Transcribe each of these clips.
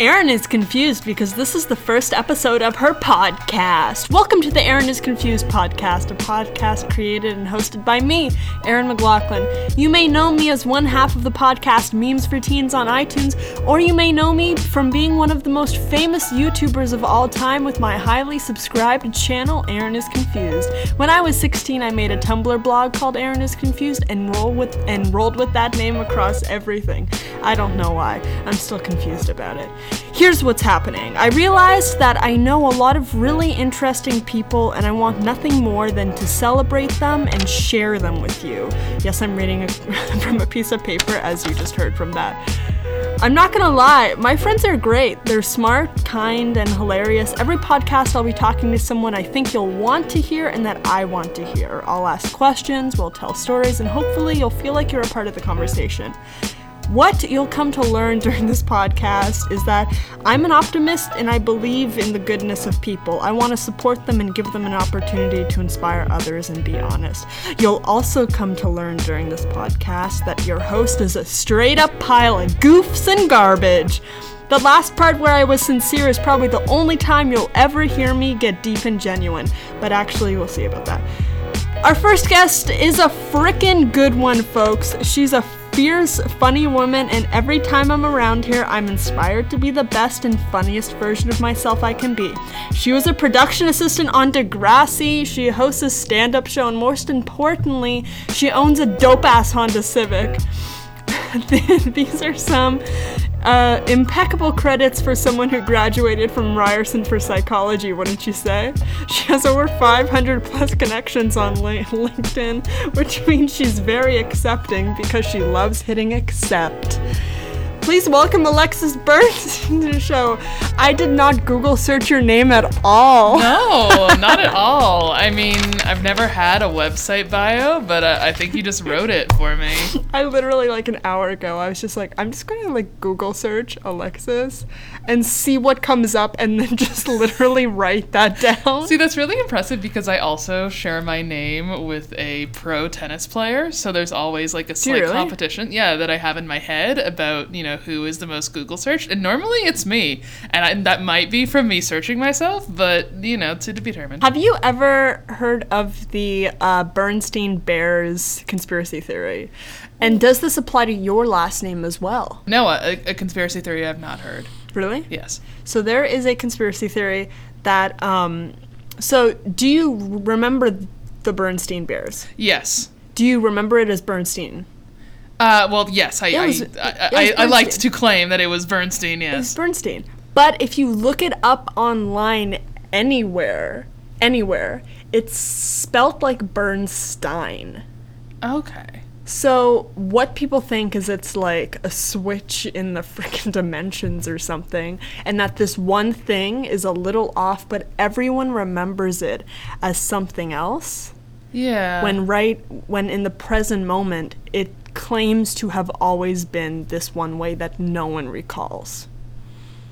Erin is confused because this is the first episode of her podcast. Welcome to the Erin is Confused podcast, a podcast created and hosted by me, Erin McLaughlin. You may know me as one half of the podcast Memes for Teens on iTunes, or you may know me from being one of the most famous YouTubers of all time with my highly subscribed channel, Erin is Confused. When I was 16, I made a Tumblr blog called Erin is Confused and roll with and rolled with that name across everything. I don't know why. I'm still confused about it. Here's what's happening. I realized that I know a lot of really interesting people and I want nothing more than to celebrate them and share them with you. Yes, I'm reading a, from a piece of paper as you just heard from that. I'm not gonna lie, my friends are great. They're smart, kind, and hilarious. Every podcast, I'll be talking to someone I think you'll want to hear and that I want to hear. I'll ask questions, we'll tell stories, and hopefully you'll feel like you're a part of the conversation. What you'll come to learn during this podcast is that I'm an optimist and I believe in the goodness of people. I want to support them and give them an opportunity to inspire others and be honest. You'll also come to learn during this podcast that your host is a straight up pile of goofs and garbage. The last part where I was sincere is probably the only time you'll ever hear me get deep and genuine, but actually, we'll see about that. Our first guest is a frickin' good one, folks. She's a fierce, funny woman, and every time I'm around here, I'm inspired to be the best and funniest version of myself I can be. She was a production assistant on Degrassi, she hosts a stand up show, and most importantly, she owns a dope ass Honda Civic. These are some uh, impeccable credits for someone who graduated from Ryerson for psychology, wouldn't you say? She has over 500 plus connections on LinkedIn, which means she's very accepting because she loves hitting accept. Please welcome Alexis Bernstein to the show. I did not Google search your name at all. No, not at all. I mean, I've never had a website bio, but uh, I think you just wrote it for me. I literally, like an hour ago, I was just like, I'm just gonna like Google search Alexis and see what comes up and then just literally write that down. See, that's really impressive because I also share my name with a pro tennis player. So there's always like a slight really? competition, yeah, that I have in my head about, you know, who is the most Google searched. And normally it's me. And, I, that might be from me searching myself, but, you know, to, to be determined. Have you ever heard of the uh, Bernstein Bears conspiracy theory? And does this apply to your last name as well? No, a, a conspiracy theory I've not heard. Really? Yes. So there is a conspiracy theory that. Um, so do you remember the Bernstein Bears? Yes. Do you remember it as Bernstein? Uh, well, yes, I, Yeah, was- I, I, I, liked to claim that it was Bernstein, yes. Bernstein. But if you look it up online anywhere, anywhere, it's spelt like Bernstein. Okay. So what people think is it's like a switch in the freaking dimensions or something, and that this one thing is a little off, but everyone remembers it as something else. Yeah. When right when in the present moment it claims to have always been this one way that no one recalls.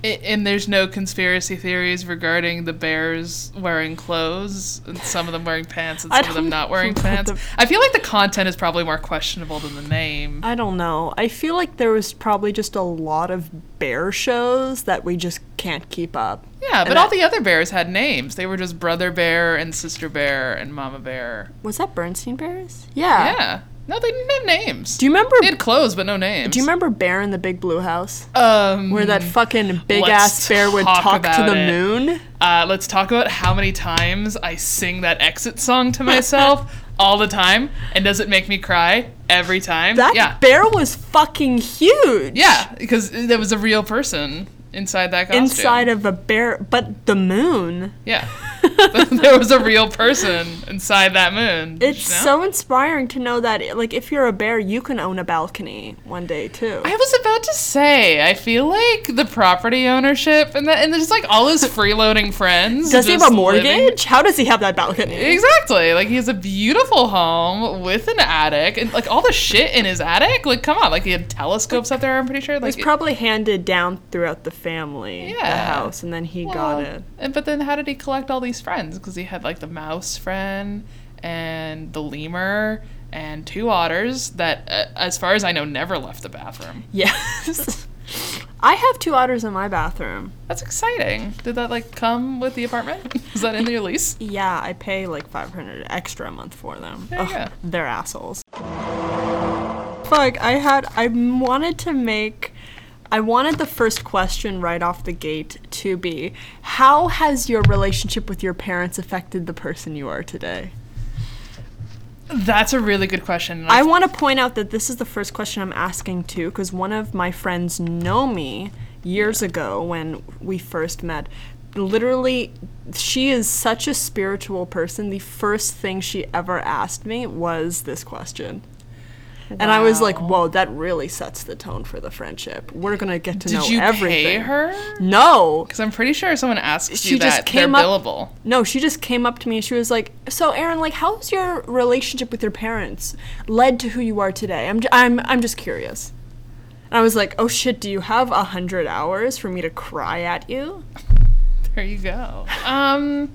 And there's no conspiracy theories regarding the bears wearing clothes and some of them wearing pants and some of them don't wearing pants. the- I feel like the content is probably more questionable than the name. I don't know. I feel like there was probably just a lot of bear shows that we just can't keep up. Yeah, but And all that- the other bears had names. They were just brother bear and sister bear and mama bear. Was that Bernstein Bears? Yeah. Yeah. No, they didn't have names. Do you remember They had clothes, but no names. Do you remember Bear in the Big Blue House? Um, Where that fucking big ass bear would talk talk to the it. moon? Uh, let's talk about how many times I sing that exit song to myself all the time, and does it make me cry every time? That yeah, bear was fucking huge. yeah, because there was a real person inside that costume. Inside of a bear, but the moon. yeah, there was a real person inside that moon. It's you know? so inspiring to know that, like, if you're a bear, you can own a balcony one day too. I was about to say, I feel like the property ownership and that, and there's like all his freeloading friends. does he have a living- mortgage? How does he have that balcony? Exactly. Like he has a beautiful home with an attic and like all the shit in his attic. Like come on, like he had telescopes up there. I'm pretty sure. It was probably handed down throughout the family, Yeah. the house, and then he well, got it. And but then how did he collect all these friends? Because he had like the mouse friend and the lemur and two otters that, uh, as far as I know, never left the bathroom. Yes. I have two otters in my bathroom. That's exciting. Did that like come with the apartment? Is that in your lease? Yeah, I pay like 500 extra a month for them. You Ugh, go. they're assholes. Fuck, I had I wanted to make I wanted the first question right off the gate to be how has your relationship with your parents affected the person you are today? That's a really good question. I want to point out that this is the first question I'm asking too, because one of my friends know me years ago when we first met. Literally, she is such a spiritual person. The first thing she ever asked me was this question. And I was like, whoa, that really sets the tone for the friendship. We're going to get to Did know you everything. pay her? No. Because I'm pretty sure someone asked She you just that, came they're up- billable. No, she just came up to me and she was like, "So, Erin, like, how's your relationship with your parents led to who you are today? I'm, j- I'm, I'm just curious." And I was like, "Oh shit, do you have a hundred hours for me to cry at you?" There you go. Um,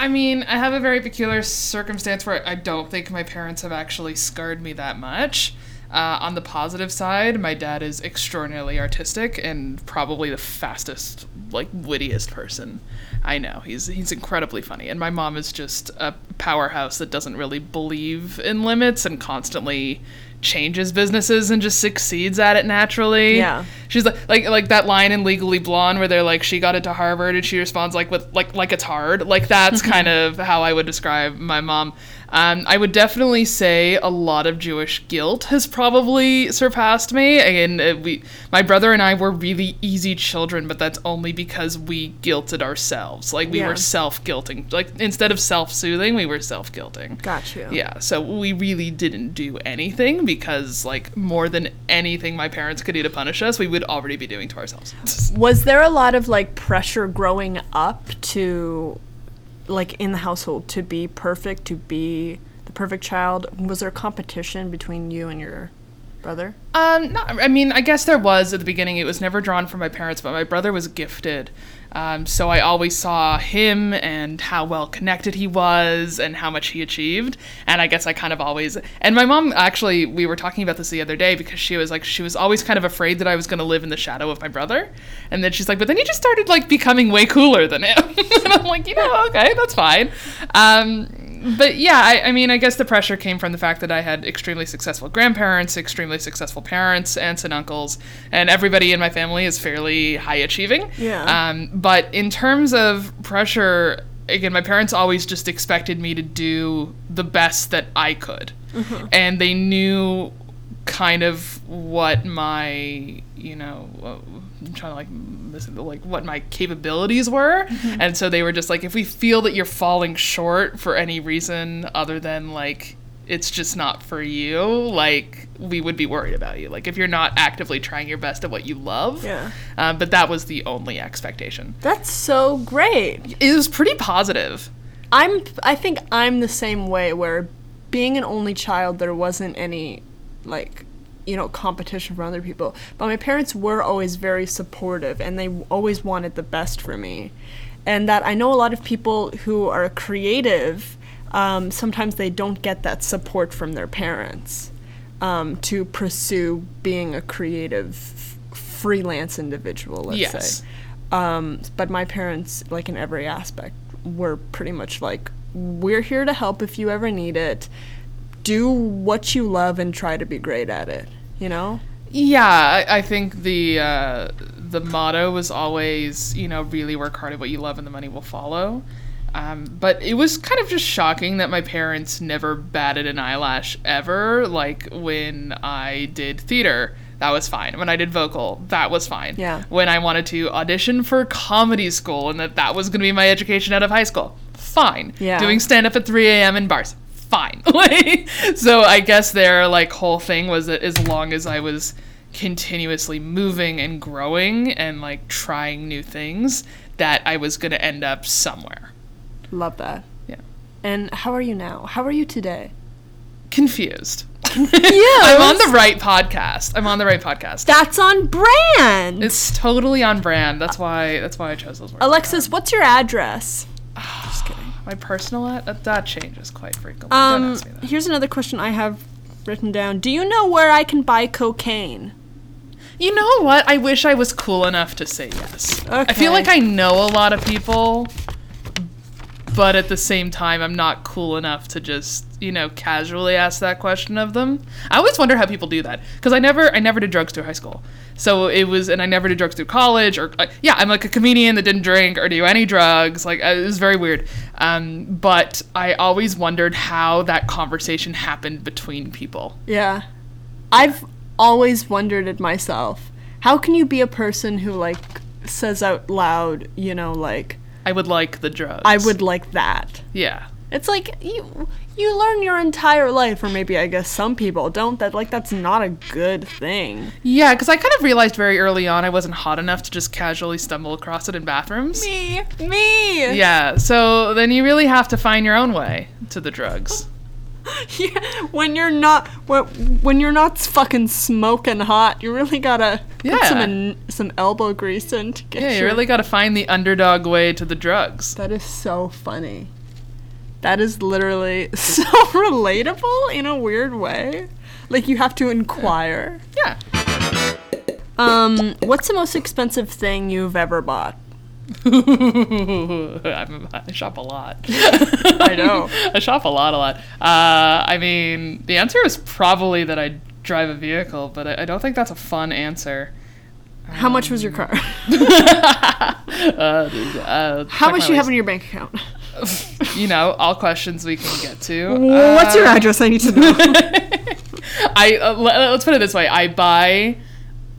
I, mean, I have a very peculiar circumstance where I don't think my parents have actually scarred me that much. Uh, on the positive side, my dad is extraordinarily artistic and probably the fastest, like wittiest person I know. He's he's incredibly funny, and my mom is just a powerhouse that doesn't really believe in limits and constantly changes businesses and just succeeds at it naturally. Yeah. She's like like like that line in Legally Blonde where they're like she got into Harvard and she responds like with like like it's hard. Like that's kind of how I would describe my mom. Um, I would definitely say a lot of Jewish guilt has probably surpassed me. And uh, we, my brother and I were really easy children, but that's only because we guilted ourselves. Like we Yeah. were self guilting. Like instead of self soothing, we were self guilting. Got you. Yeah, so we really didn't do anything because, like, more than anything my parents could do to punish us, we would already be doing to ourselves. Was there a lot of like pressure growing up to, like, in the household to be perfect, to be the perfect child? Was there competition between you and your brother? Um, I mean, I guess there was at the beginning. It was never drawn from my parents, but my brother was gifted. Um, so I always saw him and how well connected he was and how much he achieved. And I guess I kind of always. And my mom actually, we were talking about this the other day because she was like, she was always kind of afraid that I was going to live in the shadow of my brother. And then she's like, but then you just started like becoming way cooler than him. and I'm like, you know, okay, that's fine. Um, but yeah, I, I mean, I guess the pressure came from the fact that I had extremely successful grandparents, extremely successful parents, aunts and uncles, and everybody in my family is fairly high achieving. Yeah. Um, but in terms of pressure, again, my parents always just expected me to do the best that I could, and they knew kind of what my you know uh, trying to like listen to like what my capabilities were. And so they were just like if we feel that you're falling short for any reason other than like it's just not for you like we would be worried about you. Like if you're not actively trying your best at what you love. Yeah. um, but that was the only expectation. That's so great. it was pretty positive. I'm I think I'm the same way where being an only child there wasn't any like you know competition from other people but my parents were always very supportive and they always wanted the best for me and that I know a lot of people who are creative um, sometimes they don't get that support from their parents um, to pursue being a creative freelance individual let's Yes. say um, but my parents, like in every aspect, were pretty much like, we're here to help if you ever need it. Do what you love and try to be great at it. You know? Yeah, I, I think the uh, the motto was always, you know, really work hard at what you love and the money will follow. Um, but it was kind of just shocking that my parents never batted an eyelash ever. Like when I did theater, that was fine. When I did vocal, that was fine. Yeah. When I wanted to audition for comedy school and that that was going to be my education out of high school, fine. Yeah. Doing stand up at 3 a.m. in bars, fine. Like, so I guess their like whole thing was that as long as I was continuously moving and growing and like trying new things, that I was gonna end up somewhere. Love that. Yeah. And how are you now? How are you today? Confused. Yeah. I'm on the right podcast. I'm on the right podcast. That's on brand. It's totally on brand. That's why. That's why I chose those words. Alexis, what's your address? Ah, My personal ad, that, that changes quite frequently. Don't Um, ask me that. here's another question I have written down. Do you know where I can buy cocaine? You know what? I wish I was cool enough to say yes. I feel like I know a lot of people, but at the same time, I'm not cool enough to just you know casually ask that question of them. I always wonder how people do that because I never I never did drugs through high school. So it was, and I never did drugs through college, or uh, yeah, I'm like a comedian that didn't drink or do any drugs. Like it was very weird. Um, but I always wondered how that conversation happened between people. Yeah. I've always wondered it myself. How can you be a person who like says out loud, you know, like I would like the drugs. I would like that. Yeah. It's like you you learn your entire life or maybe I guess some people don't that like that's not a good thing. Yeah, because I kind of realized very early on I wasn't hot enough to just casually stumble across it in bathrooms. Me, me. Yeah, so then you really have to find your own way to the drugs. Yeah, when you're not when, when you're not fucking smoking hot, you really gotta put some in, some elbow grease in to get Yeah, you really got to find the underdog way to the drugs. That is so funny. That is literally so relatable in a weird way. Like you have to inquire. Yeah. Um, what's the most expensive thing you've ever bought? I'm, I shop a lot. I know. I shop a lot, a lot. Uh, I mean, the answer is probably that I drive a vehicle, but I, I don't think that's a fun answer. How much was your car? Uh, uh, How much do you have in your bank account? you know, all questions we can get to. What's your Uh, address? I need to know. I uh, le- let's put it this way: I buy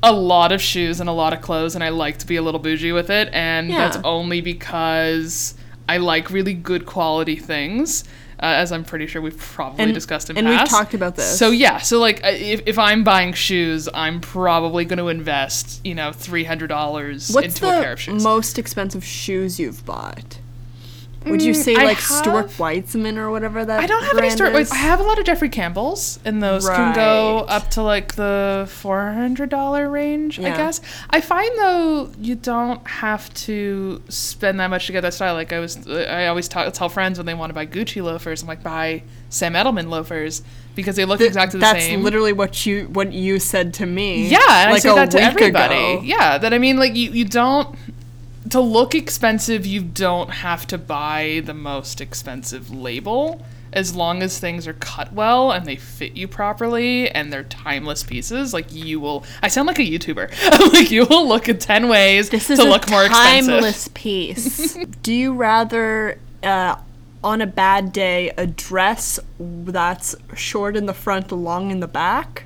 a lot of shoes and a lot of clothes, and I like to be a little bougie with it, and Yeah. that's only because I like really good quality things. Uh, as I'm pretty sure we've probably And- discussed in and we've talked about this. So yeah, so like if, if I'm buying shoes, I'm probably going to invest, you know, three hundred dollars into a pair of shoes. most expensive shoes you've bought? Would you Mm, say I like Stuart have- Weitzman or whatever that? I don't have any is? I have a lot of Jeffrey Campbell's, and those can go up to like the four hundred dollar range. I guess. I find though you don't have to spend that much to get that style. Like I was, I always talk, tell friends when they want to buy Gucci loafers, I'm like buy Sam Edelman loafers because they look Th- exactly the That's same. That's literally what you what you said to me. Yeah, and like say a that to everybody. ago. Yeah, that I mean, like you, you don't to look expensive. You don't have to buy the most expensive label as long as things are cut well and they fit you properly and they're timeless pieces. Like you will. I sound like a YouTuber. like you will look at ten ways This is to look more expensive. timeless piece. Do you rather, uh, on a bad day, a dress that's short in the front, long in the back?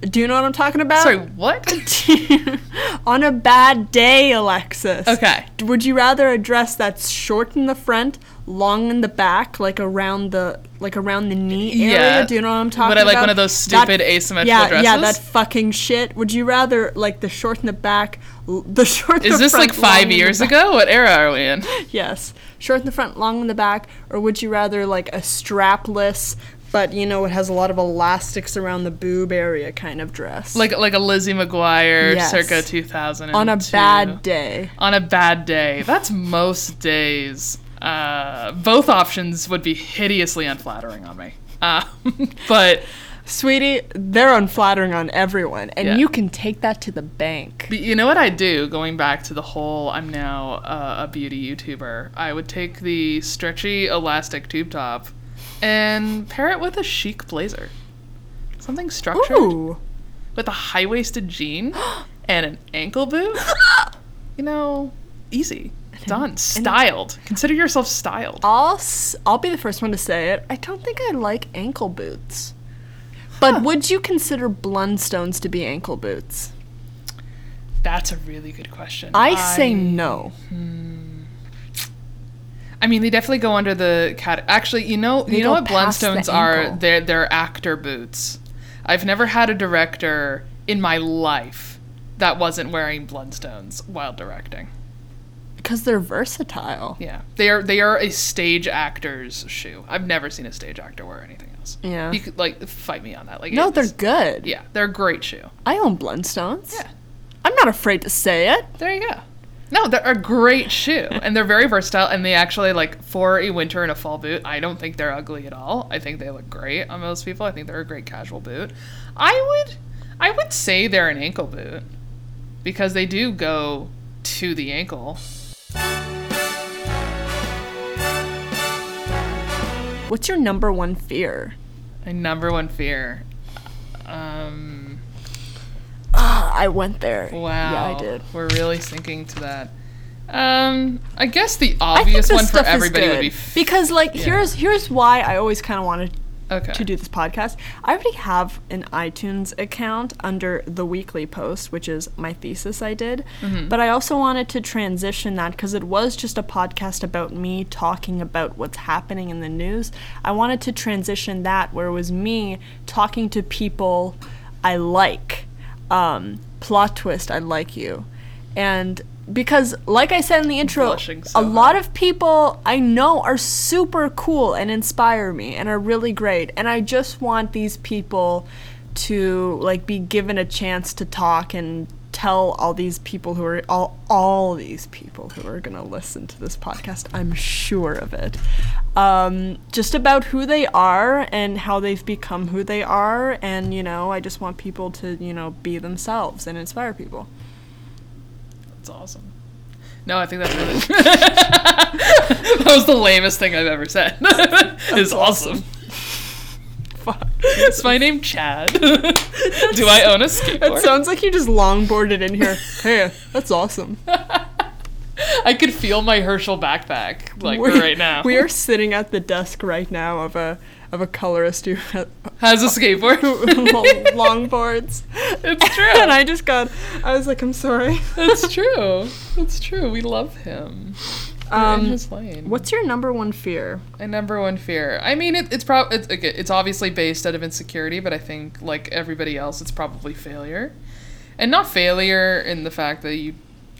Do you know what I'm talking about? Sorry, what? on a bad day, Alexis. Okay. Would you rather a dress that's short in the front, long in the back, like around the like around the knee area? Yeah. Do you know what I'm talking about? Would? I like one of those stupid asymmetrical dresses. yeah, Yeah, that fucking shit. Would you rather like the short in the back, l- the short in Is the this front, like five long in the years ago? What era are we in? Yes, short in the front, long in the back, or would you rather like a strapless, but you know it has a lot of elastics around the boob area kind of dress? Like like a Lizzie McGuire Yes. circa 2000. on a bad day. on a bad day. That's most days. Uh, both options would be hideously unflattering on me. Uh, but, Sweetie, they're unflattering on everyone, and Yeah. you can take that to the bank. but you know what I do? Going back to the whole, I'm now uh, a beauty YouTuber. I would take the stretchy elastic tube top and pair it with a chic blazer, something structured Ooh. with a high waisted jean and an ankle boot. You know, easy. Done. Styled. Consider yourself styled. I'll s- I'll be the first one to say it. I don't think I like ankle boots. But would you consider Blundstones to be ankle boots? That's a really good question. I say no. Hmm. I mean, they definitely go under the cat. Actually, you know, They you know what past the are? They're they're actor boots. I've never had a director in my life that wasn't wearing Blundstones while directing. Because they're versatile. Yeah, they are they are a stage actor's shoe. I've never seen a stage actor wear anything else. Yeah. you could like fight me on that. Like, No, they're good. yeah, they're a great shoe. I own Blundstones. Yeah. I'm not afraid to say it. There you go. No, they're a great shoe, and they're very versatile. And they actually like for a winter and a fall boot. I don't think they're ugly at all. I think they look great on most people. I think they're a great casual boot. I would, I would say they're an ankle boot because they do go to the ankle. What's your number one fear? My number one fear. Um, Ah, I went there. wow. Yeah, I did. We're really sinking to that. Um, I guess the obvious one for everybody would be f- because, like, yeah. here's here's why I always kind of wanted okay. to do this podcast. I already have an iTunes account under the weekly post, which is my thesis I did. Mm-hmm. But I also wanted to transition that because it was just a podcast about me talking about what's happening in the news. I wanted to transition that where it was me talking to people I like. Um, plot twist, I like you. And because, like I said in the intro, so a lot of people I know are super cool and inspire me and are really great. And I just want these people to like be given a chance to talk and tell all these people who are all all these people who are gonna listen to this podcast. I'm sure of it. Um, just about who they are and how they've become who they are, and you know, I just want people to you know be themselves and inspire people. That's awesome. No, I think that's really. that was the lamest thing I've ever said. it's awesome. Fuck. Is my name Chad? Do I own a skateboard? It sounds like you just longboarded in here. hey, that's awesome. I could feel my Herschel backpack like We- right now. We are sitting at the desk right now of a of a colorist who has has a uh, skateboard. longboards. It's true. and I just got I was like, I'm sorry. That's true. That's true. We love him. We're in Um, his lane. What's your number one fear? My number one fear. I mean, it, it's probably it's, okay, it's obviously based out of insecurity, but I think like everybody else, it's probably failure, and not failure in the fact that you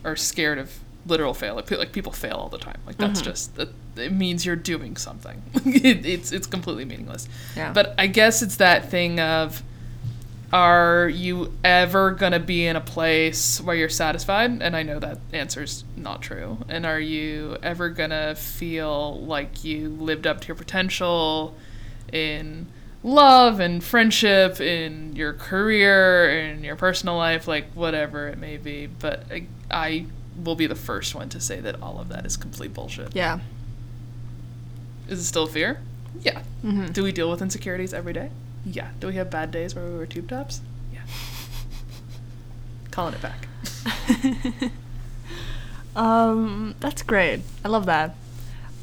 are scared of literal fail. Like, like people fail all the time. Like that's just that. It means you're doing something. it, it's it's completely meaningless. Yeah. But I guess it's that thing of, are you ever gonna be in a place where you're satisfied? And I know that answer's not true. And are you ever gonna feel like you lived up to your potential in love and friendship, in your career, in your personal life, like whatever it may be? But I, I will be the first one to say that all of that is complete bullshit. Yeah. Is it still fear? Yeah. Mhm. Do we deal with insecurities every day? Yeah. Do we have bad days where we wear tube tops? Yeah. Calling it back. Um, that's great. I love that.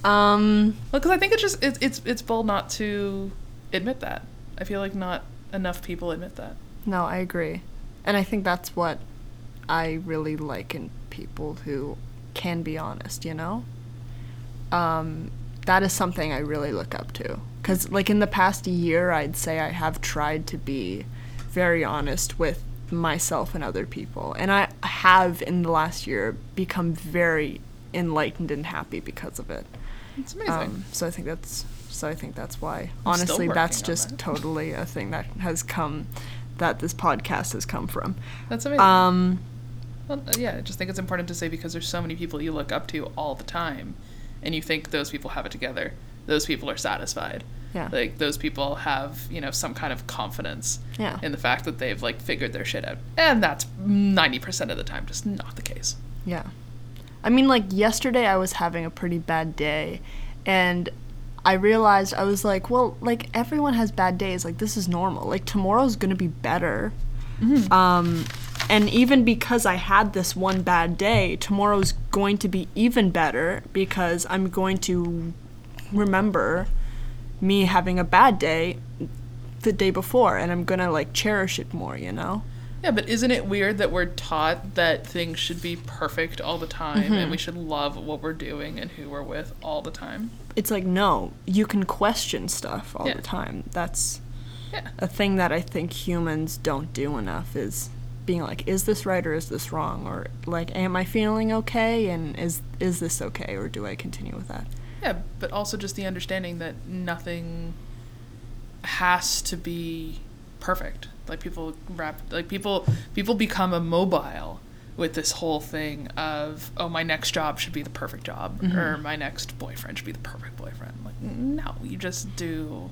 Um, Well, because I think it's just it's it's it's bold not to admit that. I feel like not enough people admit that. no, I agree. And I think that's what I really like in people who can be honest, you know? Um, that is something I really look up to. Because, like, in the past year, I'd say I have tried to be very honest with myself and other people. And I have, in the last year, become very enlightened and happy because of it. It's amazing. Um, so I think that's so I think that's why. I'm Honestly, that's just that. totally a thing that has come that this podcast has come from. That's amazing. Um, well, yeah, I just think it's important to say because there's so many people you look up to all the time, and you think those people have it together. Those people are satisfied. yeah. Like those people have you know some kind of confidence yeah. in the fact that they've like figured their shit out, and that's ninety percent of the time just not the case. Yeah. I mean, like, yesterday I was having a pretty bad day, and I realized I was like, well, like, everyone has bad days. Like, this is normal. Like, tomorrow's gonna be better. Um, and even because I had this one bad day, tomorrow's going to be even better because I'm going to remember me having a bad day the day before, and I'm gonna, like, cherish it more, you know? Yeah, but isn't it weird that we're taught that things should be perfect all the time and we mm-hmm. should love what we're doing and who we're with all the time? it's like no you can question stuff all Yeah. the time that's Yeah. a thing that i think humans don't do enough is being like is this right or is this wrong or like am i feeling okay and is is this okay or do i continue with that Yeah, but also just the understanding that nothing has to be perfect. Like people wrap like people people become immobile with this whole thing of oh my next job should be the perfect job mm-hmm. or my next boyfriend should be the perfect boyfriend. Like no, you just do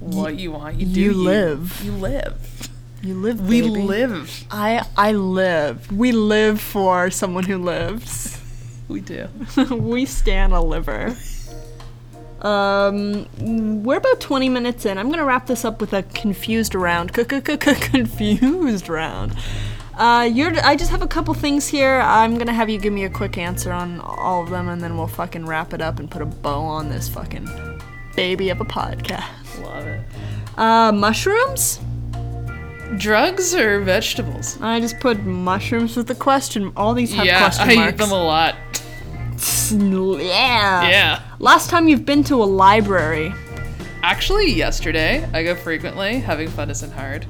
what you want. You do you live. You live. You live. We baby. live. I I live. We live for someone who lives. We do. we stand a liver. Um, we're about 20 minutes in. I'm gonna wrap this up with a confused round. Confused round. Uh, you're. I just have a couple things here. I'm gonna have you give me a quick answer on all of them, and then we'll fucking wrap it up and put a bow on this fucking baby of a podcast. Love it. Uh, mushrooms. Drugs or vegetables? I just put mushrooms with a question. All these have yeah, question I marks. eat them a lot. yeah. Yeah. Last time you've been to a library. Actually, yesterday, I go frequently. Having fun isn't hard.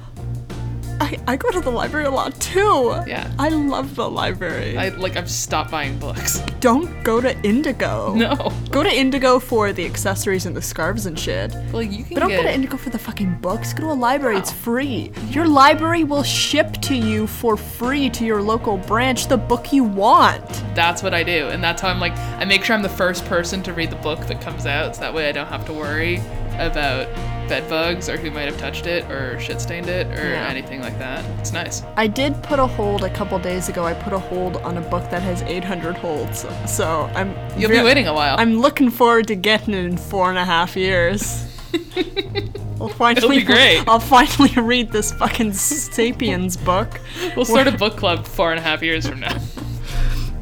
I, I go to the library a lot too. Yeah. I love the library. I like I've stopped buying books. don't go to Indigo. No. Go to Indigo for the accessories and the scarves and shit. Well, you can But don't get go to Indigo for the fucking books. Go to a library. It's oh. free. Your library will ship to you for free to your local branch the book you want. that's what I do. And that's how I'm like I make sure I'm the first person to read the book that comes out so that way I don't have to worry about bed bugs or who might have touched it or shit stained it or Yeah. anything like that. It's nice. I did put a hold a couple days ago. I put a hold on a book that has 800 holds. So I'm. You'll ve- be waiting a while. I'm looking forward to getting it in four and a half years. I'll finally, be great. I'll finally read this fucking Sapiens book. we'll start a book club four and a half years from now.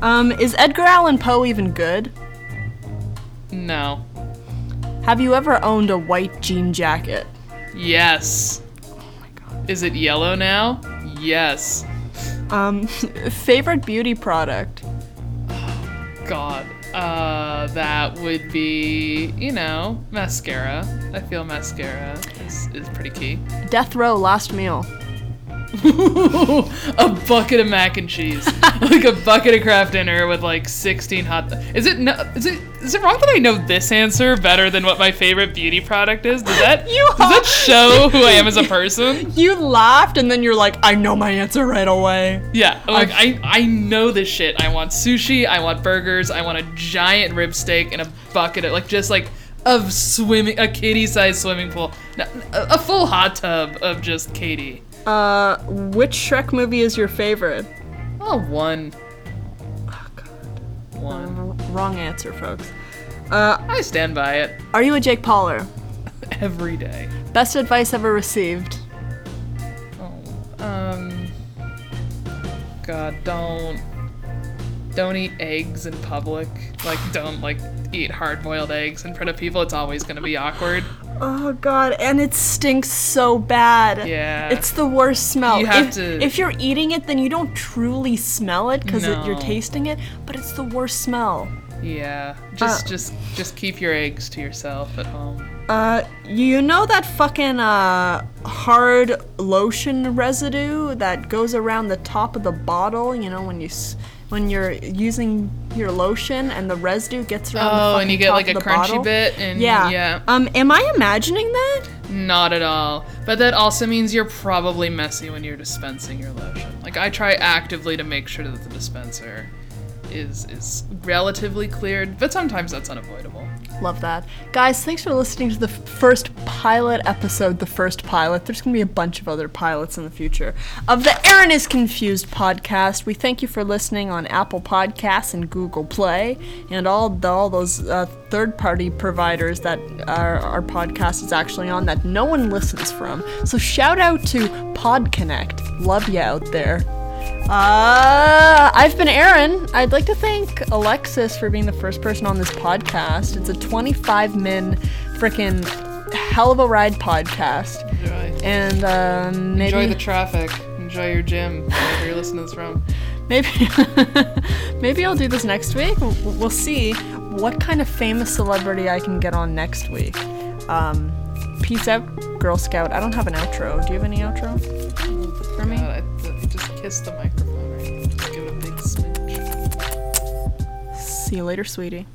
Um, is Edgar Allan Poe even good? No. Have you ever owned a white jean jacket? Yes. Oh my god. Is it yellow now? Yes. Um, favorite beauty product? Oh, god. Uh, that would be, you know, mascara. I feel mascara is, is pretty key. Death row last meal. a bucket of mac and cheese, like a bucket of Kraft dinner with like 16 hot. is it no? Is it is it wrong that I know this answer better than what my favorite beauty product is? Does that You does that show who I am as a person? You laughed and then you're like, I know my answer right away. Yeah, like I I know this shit. I want sushi. I want burgers. I want a giant rib steak and a bucket of like just like of swimming a kitty-sized swimming pool, No, a, a full hot tub of just KD. Uh, which Shrek movie is your favorite? Oh, one. Wrong answer, folks. Uh, I stand by it are you a Jake Pauler? every day. Best advice ever received? Oh, um, God, don't, don't eat eggs in public. Like, don't like eat hard-boiled eggs in front of people. It's always gonna be awkward. Oh god, and it stinks so bad. Yeah. It's the worst smell. You have if, to- if you're eating it, then you don't truly smell it because you're tasting it, but it's the worst smell. Yeah, just, Uh. just, just keep your eggs to yourself at home. Uh, you know that fucking uh hard lotion residue that goes around the top of the bottle? You know when you s- when you're using your lotion and the residue gets around the Oh, and you get like a crunchy bottle? bit, and Yeah. yeah, Um, am I imagining that? not at all. But that also means you're probably messy when you're dispensing your lotion. Like I try actively to make sure that the dispenser is is relatively cleared, but sometimes that's unavoidable. Love that. Guys, thanks for listening to the first pilot episode, the first pilot. There's going to be a bunch of other pilots in the future of the Erin is Confused podcast. We thank you for listening on Apple Podcasts and Google Play and all, the, all those uh, third party providers that our, our podcast is actually on that no one listens from. So shout out to PodConnect. Love you out there. Uh, I've been Erin. I'd like to thank Alexis for being the first person on this podcast. It's a 25 min freaking hell of a ride podcast. Enjoy. And um, maybe Enjoy the traffic. Enjoy your gym. Wherever you're listening to this from. maybe maybe I'll do this next week. We'll, we'll see what kind of famous celebrity I can get on next week. Um, peace out, Girl Scout. I don't have an outro. Do you have any outro kiss the microphone right. Just give it a big. See you later, sweetie.